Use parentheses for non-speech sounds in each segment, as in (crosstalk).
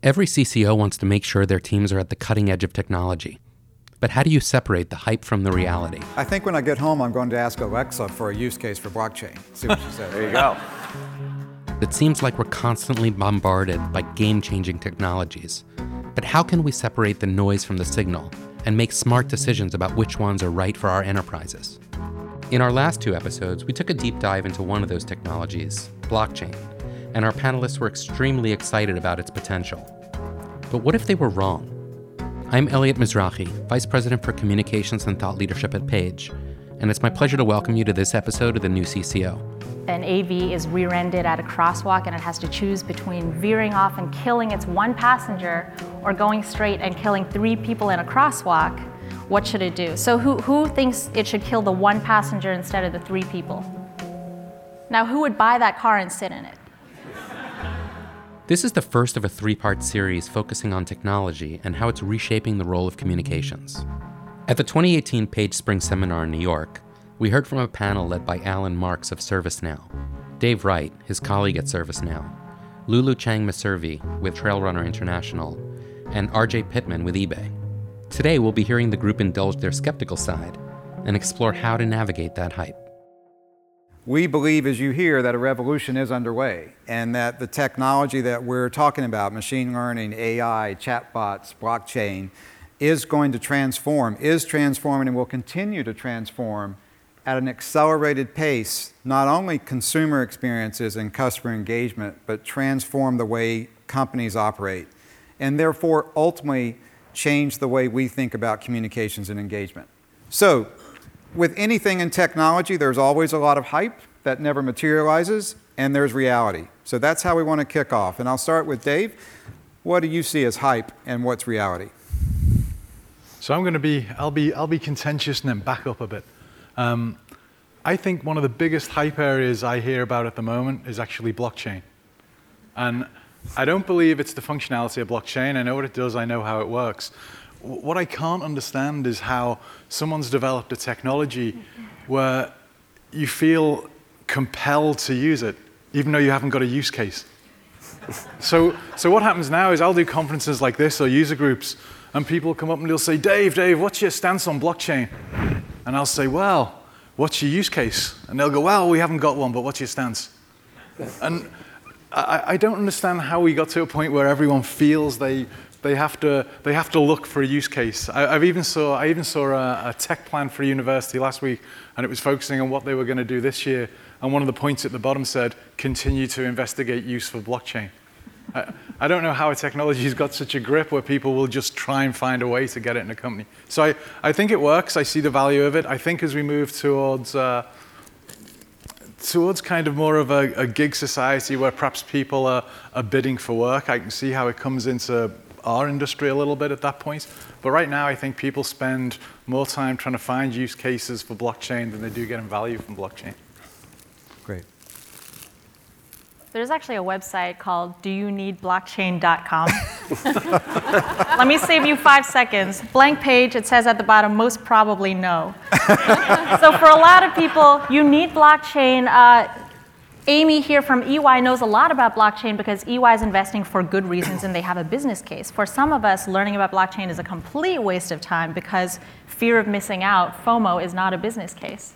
Every CCO wants to make sure their teams are at the cutting edge of technology. But how do you separate the hype from the reality? I think when I get home, I'm going to ask Alexa for a use case for blockchain. See what she says. there you go. It seems like we're constantly bombarded by game changing technologies. But how can we separate the noise from the signal and make smart decisions about which ones are right for our enterprises? In our last two episodes, we took a deep dive into one of those technologies, blockchain, and our panelists were extremely excited about its potential. But what if they were wrong? I'm Elliot Mizrahi, Vice President for Communications and Thought Leadership at Page, and it's my pleasure to welcome you to this episode of the new CCO. An AV is rear ended at a crosswalk and it has to choose between veering off and killing its one passenger or going straight and killing three people in a crosswalk. What should it do? So, who, who thinks it should kill the one passenger instead of the three people? Now, who would buy that car and sit in it? This is the first of a three part series focusing on technology and how it's reshaping the role of communications. At the 2018 Page Spring Seminar in New York, we heard from a panel led by Alan Marks of ServiceNow, Dave Wright, his colleague at ServiceNow, Lulu Chang Meservey with TrailRunner International, and RJ Pittman with eBay. Today, we'll be hearing the group indulge their skeptical side and explore how to navigate that hype. We believe, as you hear, that a revolution is underway and that the technology that we're talking about, machine learning, AI, chatbots, blockchain, is going to transform, is transforming, and will continue to transform at an accelerated pace, not only consumer experiences and customer engagement, but transform the way companies operate, and therefore ultimately change the way we think about communications and engagement. So, with anything in technology, there's always a lot of hype that never materializes, and there's reality. So that's how we want to kick off. And I'll start with Dave. What do you see as hype, and what's reality? So I'm going to be, I'll be, I'll be contentious and then back up a bit. Um, I think one of the biggest hype areas I hear about at the moment is actually blockchain. And I don't believe it's the functionality of blockchain. I know what it does, I know how it works. What I can't understand is how someone's developed a technology where you feel compelled to use it, even though you haven't got a use case. so, so what happens now is I'll do conferences like this or user groups, and people come up and they'll say, Dave, Dave, what's your stance on blockchain? And I'll say, well, what's your use case? And they'll go, well, we haven't got one, but what's your stance? And I, I don't understand how we got to a point where everyone feels they they have to they have to look for a use case. I, have even saw I even saw a, a, tech plan for a university last week, and it was focusing on what they were going to do this year. And one of the points at the bottom said, "Continue to investigate use for blockchain." I, I don't know how a technology has got such a grip where people will just try and find a way to get it in a company. So I, I think it works. I see the value of it. I think as we move towards uh, towards kind of more of a, a, gig society where perhaps people are, are bidding for work, I can see how it comes into our industry a little bit at that point. But right now, I think people spend more time trying to find use cases for blockchain than they do getting value from blockchain. Great. There's actually a website called doyouneedblockchain.com. (laughs) Let me save you five seconds. Blank page, it says at the bottom, most probably no. (laughs) so for a lot of people, you need blockchain. Uh, Amy here from EY knows a lot about blockchain because EY is investing for good reasons and they have a business case. For some of us, learning about blockchain is a complete waste of time because fear of missing out, FOMO, is not a business case.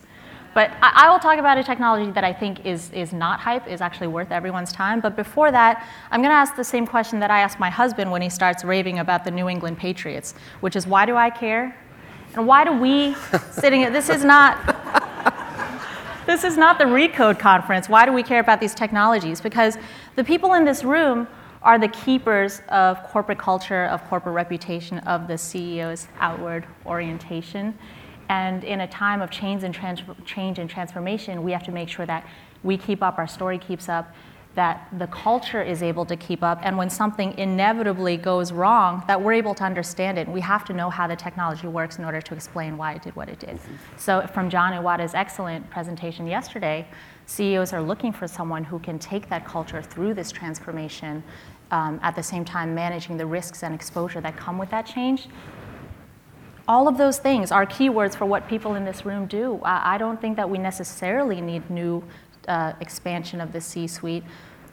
But I, will talk about a technology that I think is, is not hype, is actually worth everyone's time. But before that, I'm going to ask the same question that I ask my husband when he starts raving about the New England Patriots, which is why do I care? And why do we, sitting at, this is not, this is not the Recode conference. Why do we care about these technologies? Because the people in this room are the keepers of corporate culture, of corporate reputation, of the CEO's outward orientation. And in a time of change and, trans- change and transformation, we have to make sure that we keep up, our story keeps up, that the culture is able to keep up, and when something inevitably goes wrong, that we're able to understand it. We have to know how the technology works in order to explain why it did what it did. So, from Jon Iwata's excellent presentation yesterday, CEOs are looking for someone who can take that culture through this transformation, um, at the same time managing the risks and exposure that come with that change. All of those things are keywords for what people in this room do. I, I don't think that we necessarily need new uh, expansion of the C suite.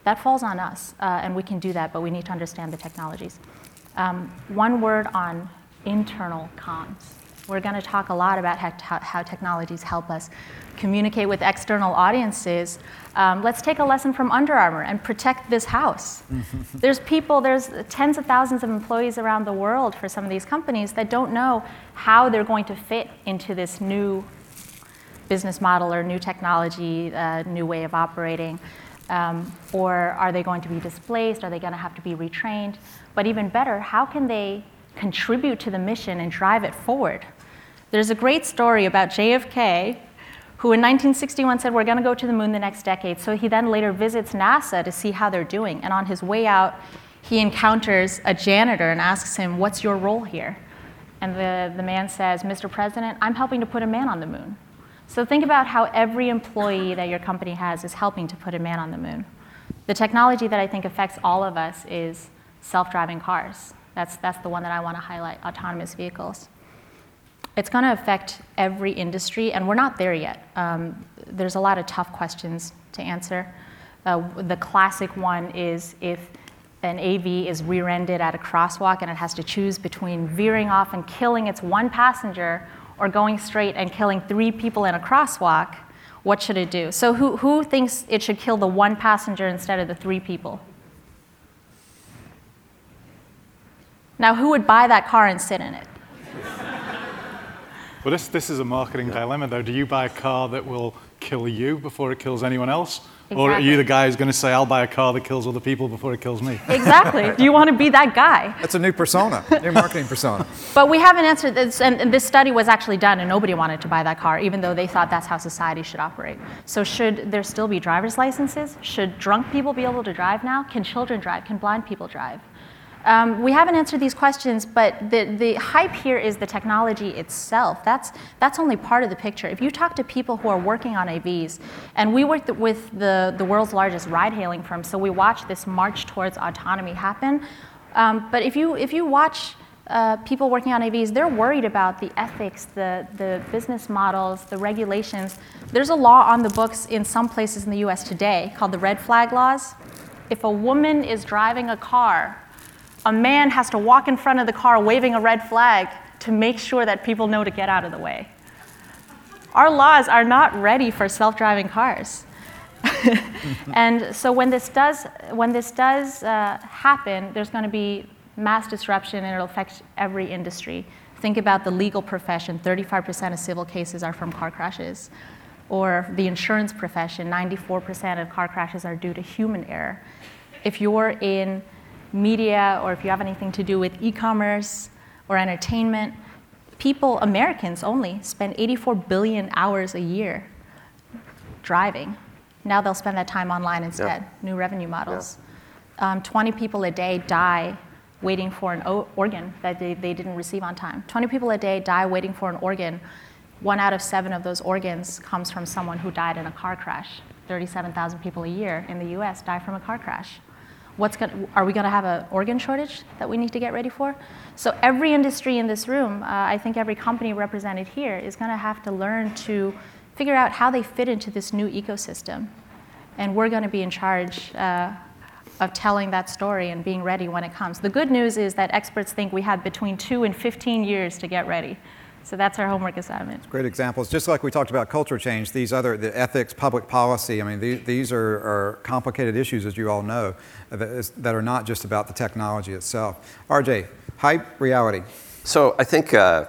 That falls on us, uh, and we can do that, but we need to understand the technologies. Um, one word on internal comms. We're going to talk a lot about how, how, technologies help us communicate with external audiences. Um, let's take a lesson from Under Armour and protect this house. (laughs) there's people, there's tens of thousands of employees around the world for some of these companies that don't know how they're going to fit into this new business model or new technology, new way of operating. Um, or are they going to be displaced? Are they going to have to be retrained? But even better, how can they contribute to the mission and drive it forward? There's a great story about JFK, who in 1961 said, We're going to go to the moon the next decade. So he then later visits NASA to see how they're doing. And on his way out, he encounters a janitor and asks him, What's your role here? And the, the man says, Mr. President, I'm helping to put a man on the moon. So think about how every employee that your company has is helping to put a man on the moon. The technology that I think affects all of us is self driving cars. That's, that's the one that I want to highlight autonomous vehicles. It's going to affect every industry, and we're not there yet. Um, there's a lot of tough questions to answer. Uh, the classic one is if an AV is rear ended at a crosswalk and it has to choose between veering off and killing its one passenger or going straight and killing three people in a crosswalk, what should it do? So, who, who thinks it should kill the one passenger instead of the three people? Now, who would buy that car and sit in it? Well, this, this is a marketing dilemma, though. Do you buy a car that will kill you before it kills anyone else? Exactly. Or are you the guy who's going to say, I'll buy a car that kills other people before it kills me? (laughs) Exactly. Do you want to be that guy? That's a new persona, new marketing persona. (laughs) But we haven't answered this, and, and this study was actually done, and nobody wanted to buy that car, even though they thought that's how society should operate. So, should there still be driver's licenses? Should drunk people be able to drive now? Can children drive? Can blind people drive? Um, we haven't answered these questions, but the, the hype here is the technology itself. That's, that's only part of the picture. If you talk to people who are working on AVs, and we work with the, the world's largest ride hailing firm, so we watch this march towards autonomy happen. Um, but if you, if you watch uh, people working on AVs, they're worried about the ethics, the, the business models, the regulations. There's a law on the books in some places in the US today called the red flag laws. If a woman is driving a car a man has to walk in front of the car waving a red flag to make sure that people know to get out of the way. Our laws are not ready for self driving cars. (laughs) and so when this does, when this does uh, happen, there's going to be mass disruption and it'll affect every industry. Think about the legal profession 35% of civil cases are from car crashes. Or the insurance profession 94% of car crashes are due to human error. If you're in media or if you have anything to do with e commerce or entertainment, people, Americans only, spend 84 billion hours a year driving. Now they'll spend that time online instead, new revenue models. Um, 20 people a day die waiting for an o- organ that they, they didn't receive on time. 20 people a day die waiting for an organ. One out of seven of those organs comes from someone who died in a car crash. 37,000 people a year in the US die from a car crash. What's going are we going to have an organ shortage that we need to get ready for? So every industry in this room, uh, I think every company represented here is going to have to learn to figure out how they fit into this new ecosystem. And we're going to be in charge uh, of telling that story and being ready when it comes. The good news is that experts think we have between two and 15 years to get ready. So that's our homework assignment. Great examples. Just like we talked about culture change, these other, the ethics, public policy, I mean, these, these are, are, complicated issues, as you all know, that, is, that, are not just about the technology itself. RJ, hype, reality. So I think uh,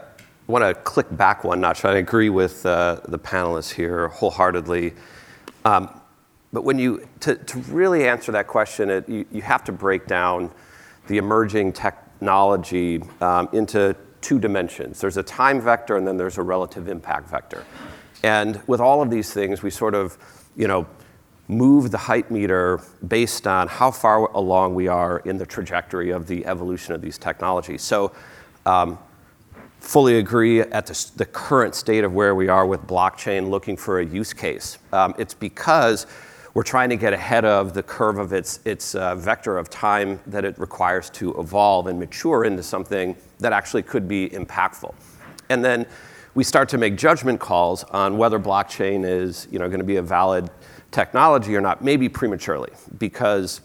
I want to click back one notch. I agree with uh, the panelists here wholeheartedly. Um, but when you, to, to really answer that question, it, you, you have to break down the emerging technology um, into two dimensions. There's a time vector and then there's a relative impact vector. And with all of these things, we sort of, you know, move the height meter based on how far along we are in the trajectory of the evolution of these technologies. So, um, fully agree at the, the, current state of where we are with blockchain looking for a use case. Um, it's because we're trying to get ahead of the curve of its, its uh, vector of time that it requires to evolve and mature into something that actually could be impactful. And then we start to make judgment calls on whether blockchain is you know, going to be a valid technology or not, maybe prematurely, because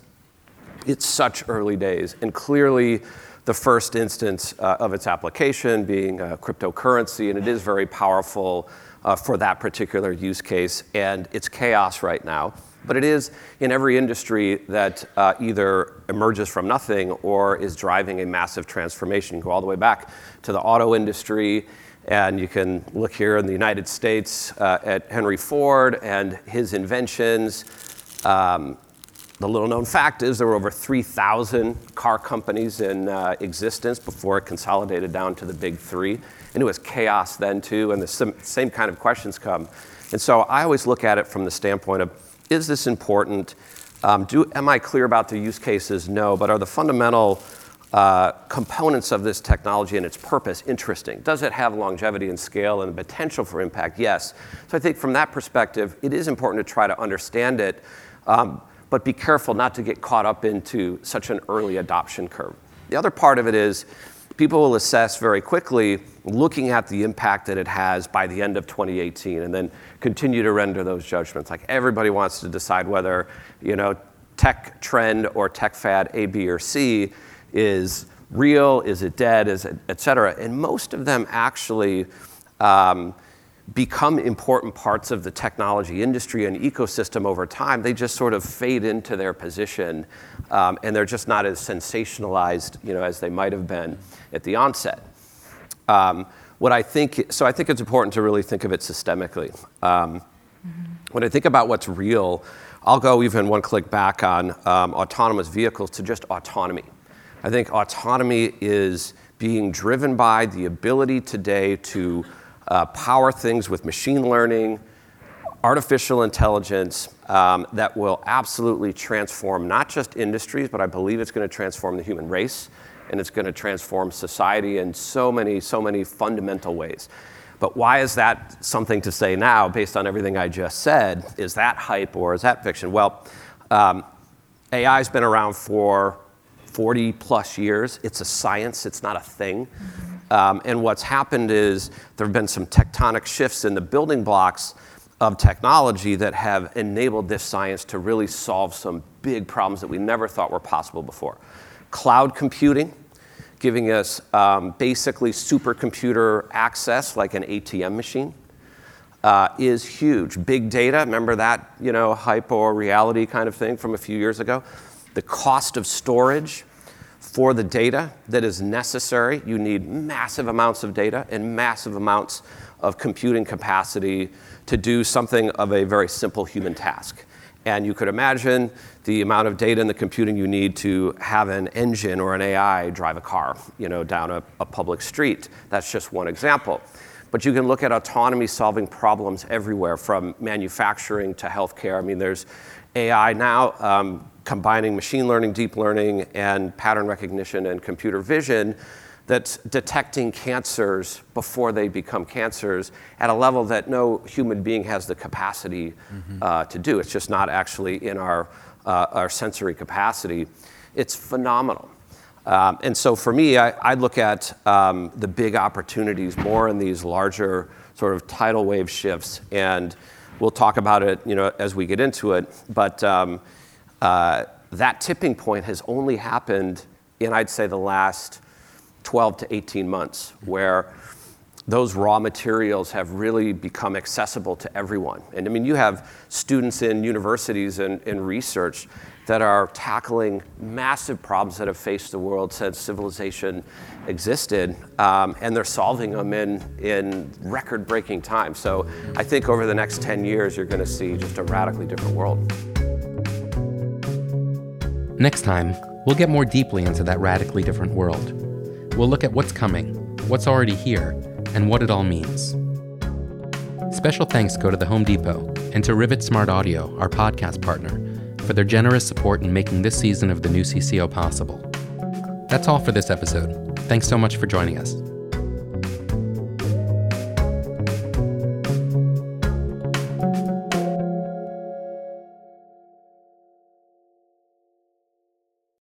it's such early days. And clearly, the first instance uh, of its application being a cryptocurrency, and it is very powerful uh, for that particular use case. And it's chaos right now. But it is in every industry that uh, either emerges from nothing or is driving a massive transformation. Go all the way back to the auto industry, and you can look here in the United States uh, at Henry Ford and his inventions. Um, the little known fact is there were over 3,000 car companies in uh, existence before it consolidated down to the big three. And it was chaos then, too, and the same kind of questions come. And so I always look at it from the standpoint of is this important? Um, do, am I clear about the use cases? No. But are the fundamental uh, components of this technology and its purpose interesting? Does it have longevity and scale and potential for impact? Yes. So I think from that perspective, it is important to try to understand it. Um, but be careful not to get caught up into such an early adoption curve. The other part of it is people will assess very quickly, looking at the impact that it has by the end of 2018, and then continue to render those judgments. Like everybody wants to decide whether, you know, tech trend or tech fad A, B, or C is real, is it dead, is it, et cetera. And most of them actually um, become important parts of the technology industry and ecosystem over time. They just sort of fade into their position, um, and they're just not as sensationalized, you know, as they might have been at the onset. Um, what I think, so I think it's important to really think of it systemically. Um, mm-hmm. When I think about what's real, I'll go even one click back on um, autonomous vehicles to just autonomy. I think autonomy is being driven by the ability today to uh, power things with machine learning, artificial intelligence um, that will absolutely transform not just industries, but I believe it's going to transform the human race and it's going to transform society in so many, so many fundamental ways. But why is that something to say now based on everything I just said? Is that hype or is that fiction? Well, um, AI has been around for 40 plus years. It's a science, it's not a thing. Um, and what's happened is there have been some tectonic shifts in the building blocks of technology that have enabled this science to really solve some big problems that we never thought were possible before. Cloud computing, giving us um, basically supercomputer access like an ATM machine. Uh, is huge. Big data, remember that, you know, hypo reality kind of thing from a few years ago? The cost of storage, for the data that is necessary, you need massive amounts of data and massive amounts of computing capacity to do something of a very simple human task. And you could imagine the amount of data and the computing you need to have an engine or an AI drive a car, you know, down a, a public street. That's just one example. But you can look at autonomy solving problems everywhere, from manufacturing to healthcare. I mean, there's AI now um, combining machine learning, deep learning, and pattern recognition and computer vision that's detecting cancers before they become cancers at a level that no human being has the capacity mm-hmm. uh, to do. It's just not actually in our, uh, our sensory capacity. It's phenomenal. Um, and so for me, I, I look at um, the big opportunities more in these larger sort of tidal wave shifts. And we'll talk about it you know, as we get into it. But um, uh, that tipping point has only happened in, I'd say, the last 12 to 18 months, where those raw materials have really become accessible to everyone. And I mean, you have students in universities and in research that are tackling massive problems that have faced the world since civilization existed, um, and they're solving them in, in record breaking time. So I think over the next 10 years, you're going to see just a radically different world. Next time, we'll get more deeply into that radically different world. We'll look at what's coming, what's already here, and what it all means. Special thanks go to the Home Depot and to Rivet Smart Audio, our podcast partner, for their generous support in making this season of the new CCO possible. That's all for this episode. Thanks so much for joining us.